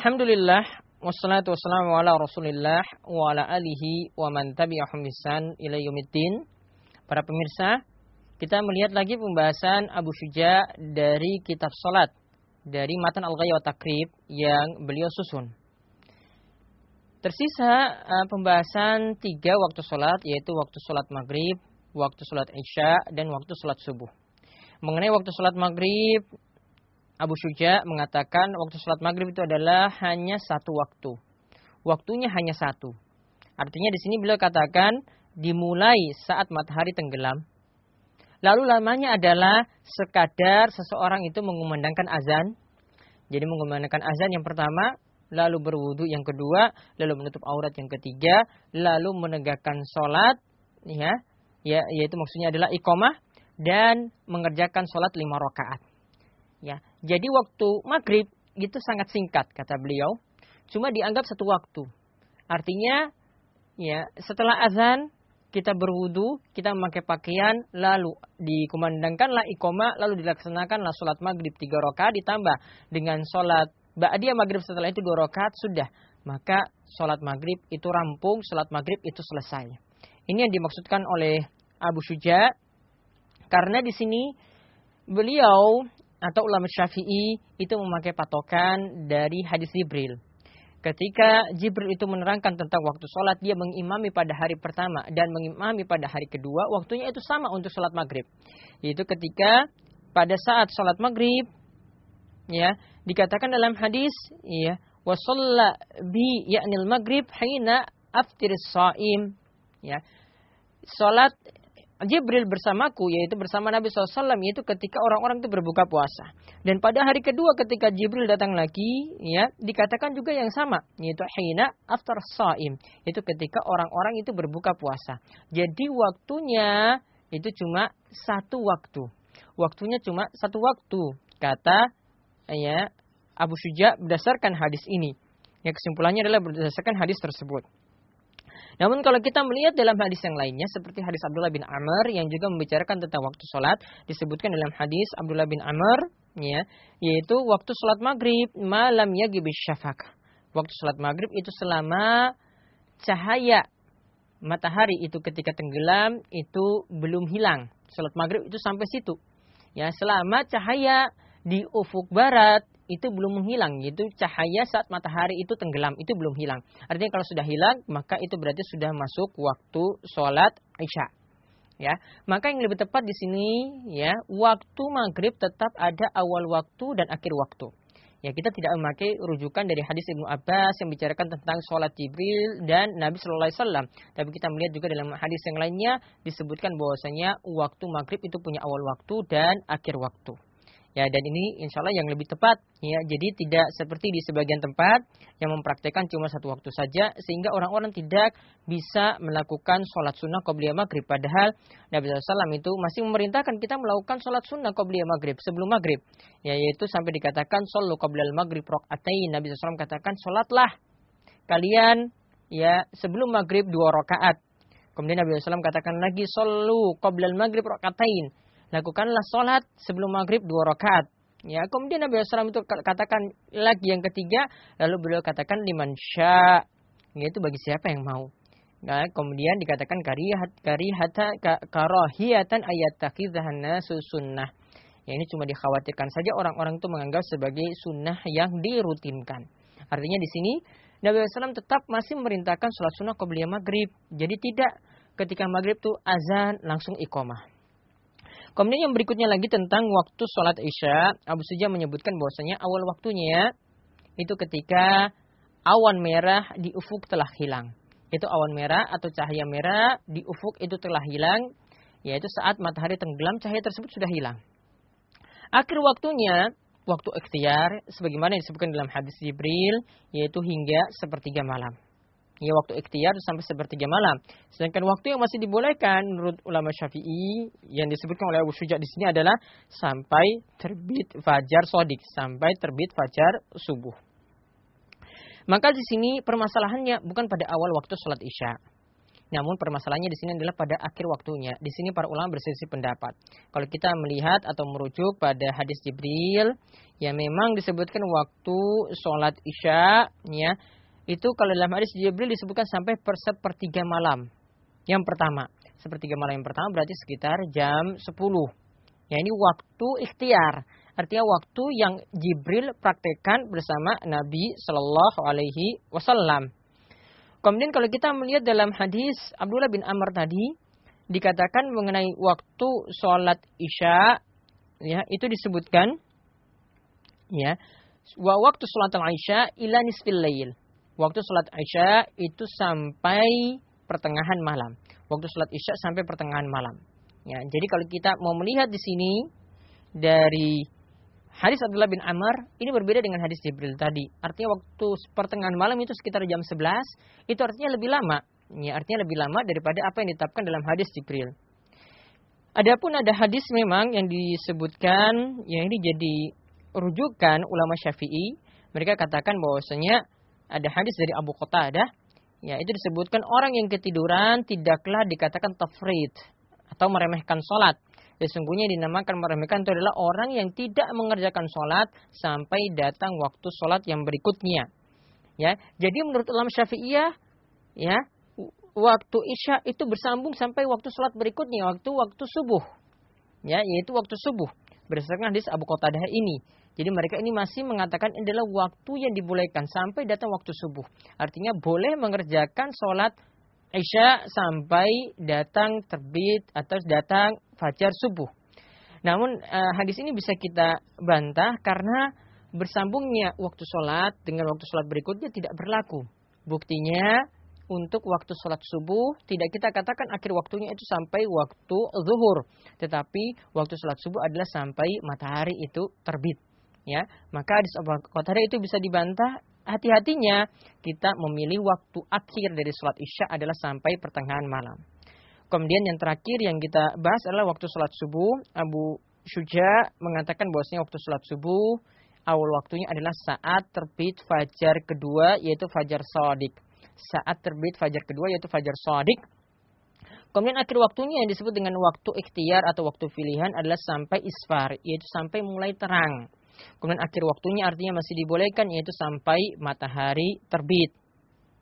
Alhamdulillah wassalatu wassalamu ala Rasulillah wa ala alihi wa man tabi'ahum bisan ila. Para pemirsa, kita melihat lagi pembahasan Abu Syuja dari kitab salat dari matan Al-Ghaya wa Takrib yang beliau susun. Tersisa uh, pembahasan tiga waktu sholat, yaitu waktu sholat maghrib, waktu sholat isya, dan waktu sholat subuh. Mengenai waktu sholat maghrib, Abu Syuja mengatakan waktu sholat maghrib itu adalah hanya satu waktu. Waktunya hanya satu. Artinya di sini beliau katakan dimulai saat matahari tenggelam. Lalu lamanya adalah sekadar seseorang itu mengumandangkan azan. Jadi mengumandangkan azan yang pertama, lalu berwudu yang kedua, lalu menutup aurat yang ketiga, lalu menegakkan sholat, ya, ya, yaitu maksudnya adalah iqomah dan mengerjakan sholat lima rakaat. Ya, jadi waktu maghrib itu sangat singkat kata beliau, cuma dianggap satu waktu. Artinya, ya setelah azan kita berwudu, kita memakai pakaian, lalu dikumandangkanlah ikoma, lalu dilaksanakanlah sholat maghrib tiga rakaat ditambah dengan sholat ba'diyah maghrib setelah itu dua rakaat sudah. Maka sholat maghrib itu rampung, sholat maghrib itu selesai. Ini yang dimaksudkan oleh Abu Syuja, karena di sini beliau atau ulama Syafi'i itu memakai patokan dari hadis Jibril. Ketika Jibril itu menerangkan tentang waktu sholat, dia mengimami pada hari pertama dan mengimami pada hari kedua, waktunya itu sama untuk sholat maghrib. Yaitu ketika pada saat sholat maghrib, ya dikatakan dalam hadis, ya wasalla bi yaknil maghrib hina aftir saim, ya sholat Jibril bersamaku yaitu bersama Nabi SAW yaitu ketika orang-orang itu berbuka puasa. Dan pada hari kedua ketika Jibril datang lagi ya dikatakan juga yang sama yaitu hina after saim itu ketika orang-orang itu berbuka puasa. Jadi waktunya itu cuma satu waktu. Waktunya cuma satu waktu kata ya Abu Syuja berdasarkan hadis ini. Yang kesimpulannya adalah berdasarkan hadis tersebut namun kalau kita melihat dalam hadis yang lainnya seperti hadis Abdullah bin Amr yang juga membicarakan tentang waktu sholat disebutkan dalam hadis Abdullah bin Amr ya yaitu waktu sholat maghrib malam yagibis syafaq. Waktu sholat maghrib itu selama cahaya matahari itu ketika tenggelam itu belum hilang. Sholat maghrib itu sampai situ. Ya selama cahaya di ufuk barat itu belum menghilang yaitu cahaya saat matahari itu tenggelam itu belum hilang artinya kalau sudah hilang maka itu berarti sudah masuk waktu sholat isya ya maka yang lebih tepat di sini ya waktu maghrib tetap ada awal waktu dan akhir waktu ya kita tidak memakai rujukan dari hadis Ibnu Abbas yang bicarakan tentang sholat Jibril dan Nabi Shallallahu Alaihi Wasallam. Tapi kita melihat juga dalam hadis yang lainnya disebutkan bahwasanya waktu maghrib itu punya awal waktu dan akhir waktu. Ya, dan ini insya Allah yang lebih tepat. Ya, jadi tidak seperti di sebagian tempat yang mempraktekkan cuma satu waktu saja, sehingga orang-orang tidak bisa melakukan sholat sunnah qobliyah maghrib. Padahal Nabi SAW itu masih memerintahkan kita melakukan sholat sunnah qobliyah maghrib sebelum maghrib. Ya, yaitu sampai dikatakan sholat qobliyah maghrib rok'atain. Nabi SAW katakan sholatlah kalian ya sebelum maghrib dua rakaat. Kemudian Nabi SAW katakan lagi solu qobliyah maghrib rok'atain lakukanlah sholat sebelum maghrib dua rakaat. Ya, kemudian Nabi SAW itu katakan lagi yang ketiga, lalu beliau katakan liman sya, yaitu bagi siapa yang mau. Nah, kemudian dikatakan karihat karihata karahiyatan ayat takidahana sunnah. Ya, ini cuma dikhawatirkan saja orang-orang itu menganggap sebagai sunnah yang dirutinkan. Artinya di sini Nabi SAW tetap masih memerintahkan sholat sunnah qobliyah maghrib. Jadi tidak ketika maghrib itu azan langsung iqomah. Kemudian yang berikutnya lagi tentang waktu sholat isya, Abu Suja menyebutkan bahwasanya awal waktunya itu ketika awan merah di ufuk telah hilang. Itu awan merah atau cahaya merah di ufuk itu telah hilang, yaitu saat matahari tenggelam cahaya tersebut sudah hilang. Akhir waktunya, waktu ikhtiar, sebagaimana disebutkan dalam hadis Jibril, yaitu hingga sepertiga malam ya waktu ikhtiar sampai sepertiga malam. Sedangkan waktu yang masih dibolehkan menurut ulama Syafi'i yang disebutkan oleh Abu Syuja di sini adalah sampai terbit fajar sodik, sampai terbit fajar subuh. Maka di sini permasalahannya bukan pada awal waktu sholat isya. Namun permasalahannya di sini adalah pada akhir waktunya. Di sini para ulama berselisih pendapat. Kalau kita melihat atau merujuk pada hadis Jibril, ya memang disebutkan waktu sholat isya, ya itu kalau dalam hadis Jibril disebutkan sampai per sepertiga malam. Yang pertama, sepertiga malam yang pertama berarti sekitar jam 10. Ya ini waktu ikhtiar. Artinya waktu yang Jibril praktekkan bersama Nabi Shallallahu Alaihi Wasallam. Kemudian kalau kita melihat dalam hadis Abdullah bin Amr tadi dikatakan mengenai waktu sholat isya, ya itu disebutkan, ya wa waktu sholat isya ila nisfil lail. Waktu sholat isya itu sampai pertengahan malam. Waktu sholat isya sampai pertengahan malam. Ya, jadi kalau kita mau melihat di sini dari Hadis Abdullah bin Amr ini berbeda dengan hadis Jibril tadi. Artinya waktu pertengahan malam itu sekitar jam 11, itu artinya lebih lama. Ya, artinya lebih lama daripada apa yang ditetapkan dalam hadis Jibril. Adapun ada hadis memang yang disebutkan, yang ini jadi rujukan ulama Syafi'i. Mereka katakan bahwasanya ada hadis dari Abu Qatadah, ya itu disebutkan orang yang ketiduran tidaklah dikatakan tafrid atau meremehkan sholat Sesungguhnya dinamakan meremehkan itu adalah orang yang tidak mengerjakan sholat sampai datang waktu sholat yang berikutnya. Ya, jadi menurut ulama Syafi'iyah, ya, waktu isya itu bersambung sampai waktu sholat berikutnya, waktu waktu subuh. Ya, yaitu waktu subuh. Berdasarkan hadis Abu Qatadah ini. Jadi mereka ini masih mengatakan adalah waktu yang dibolehkan sampai datang waktu subuh. Artinya boleh mengerjakan sholat Isya sampai datang terbit atau datang fajar subuh. Namun uh, hadis ini bisa kita bantah karena bersambungnya waktu sholat dengan waktu sholat berikutnya tidak berlaku. Buktinya untuk waktu sholat subuh tidak kita katakan akhir waktunya itu sampai waktu zuhur, tetapi waktu sholat subuh adalah sampai matahari itu terbit. Ya, maka hadis Abu itu bisa dibantah hati-hatinya kita memilih waktu akhir dari sholat isya adalah sampai pertengahan malam. Kemudian yang terakhir yang kita bahas adalah waktu sholat subuh. Abu Syuja mengatakan bahwasanya waktu sholat subuh awal waktunya adalah saat terbit fajar kedua yaitu fajar sodik. Saat terbit fajar kedua yaitu fajar sodik. Kemudian akhir waktunya yang disebut dengan waktu ikhtiar atau waktu pilihan adalah sampai isfar, yaitu sampai mulai terang. Kemudian akhir waktunya artinya masih dibolehkan yaitu sampai matahari terbit.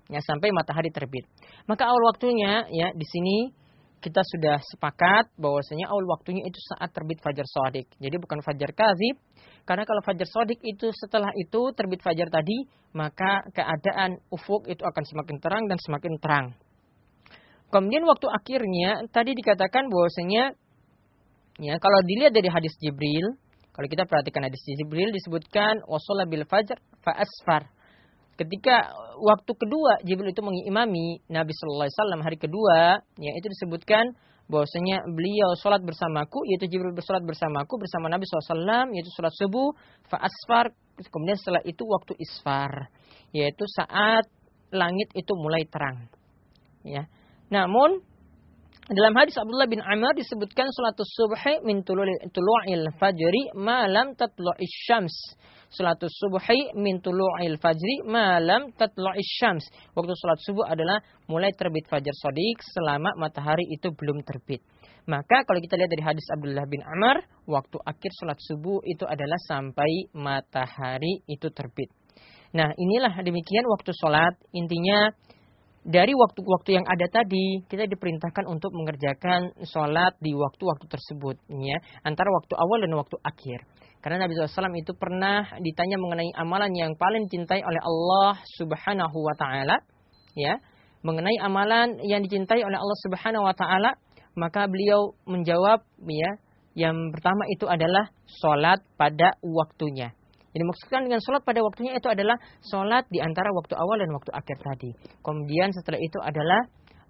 Ya, sampai matahari terbit. Maka awal waktunya ya di sini kita sudah sepakat bahwasanya awal waktunya itu saat terbit fajar sodik. Jadi bukan fajar kazib. Karena kalau fajar sodik itu setelah itu terbit fajar tadi, maka keadaan ufuk itu akan semakin terang dan semakin terang. Kemudian waktu akhirnya tadi dikatakan bahwasanya ya kalau dilihat dari hadis Jibril kalau kita perhatikan hadis Jibril disebutkan wasola bil fajr fa asfar. Ketika waktu kedua Jibril itu mengimami Nabi Shallallahu Alaihi Wasallam hari kedua, ya itu disebutkan bahwasanya beliau sholat bersamaku, yaitu Jibril bersolat bersamaku bersama Nabi SAW, yaitu sholat subuh, fa asfar, kemudian setelah itu waktu isfar, yaitu saat langit itu mulai terang. Ya. Namun dalam hadis Abdullah bin Amr disebutkan salatus subhi min tulu'il fajri malam tatlu'is syams. Salatus subhi min tulu'il fajri malam tatlu'is syams. Waktu salat subuh adalah mulai terbit fajar sodik selama matahari itu belum terbit. Maka kalau kita lihat dari hadis Abdullah bin Amr, waktu akhir salat subuh itu adalah sampai matahari itu terbit. Nah inilah demikian waktu sholat. Intinya dari waktu-waktu yang ada tadi kita diperintahkan untuk mengerjakan sholat di waktu-waktu tersebut ya. Antara waktu awal dan waktu akhir. Karena Nabi SAW itu pernah ditanya mengenai amalan yang paling dicintai oleh Allah Subhanahu Wa Taala ya. Mengenai amalan yang dicintai oleh Allah Subhanahu Wa Taala maka beliau menjawab ya yang pertama itu adalah sholat pada waktunya yang dimaksudkan dengan sholat pada waktunya itu adalah sholat di antara waktu awal dan waktu akhir tadi. Kemudian setelah itu adalah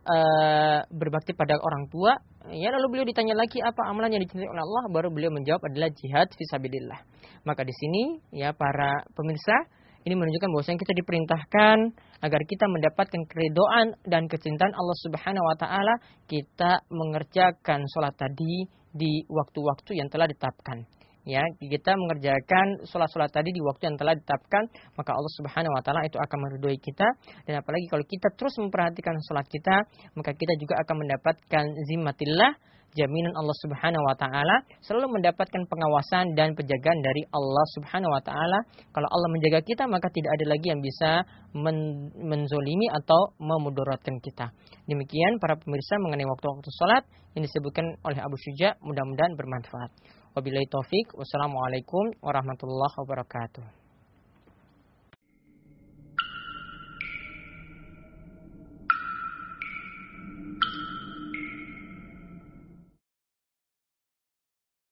uh, berbakti pada orang tua. Ya lalu beliau ditanya lagi apa amalan yang dicintai oleh Allah, baru beliau menjawab adalah jihad fisabilillah. Maka di sini ya para pemirsa ini menunjukkan bahwa kita diperintahkan agar kita mendapatkan keridoan dan kecintaan Allah Subhanahu wa taala, kita mengerjakan sholat tadi di waktu-waktu yang telah ditetapkan ya kita mengerjakan sholat-sholat tadi di waktu yang telah ditetapkan maka Allah Subhanahu wa taala itu akan meridhoi kita dan apalagi kalau kita terus memperhatikan sholat kita maka kita juga akan mendapatkan zimmatillah jaminan Allah Subhanahu wa taala selalu mendapatkan pengawasan dan penjagaan dari Allah Subhanahu wa taala. Kalau Allah menjaga kita maka tidak ada lagi yang bisa men menzolimi atau memudaratkan kita. Demikian para pemirsa mengenai waktu-waktu salat yang disebutkan oleh Abu Syuja mudah-mudahan bermanfaat. Wabillahi taufik. Wassalamualaikum warahmatullahi wabarakatuh.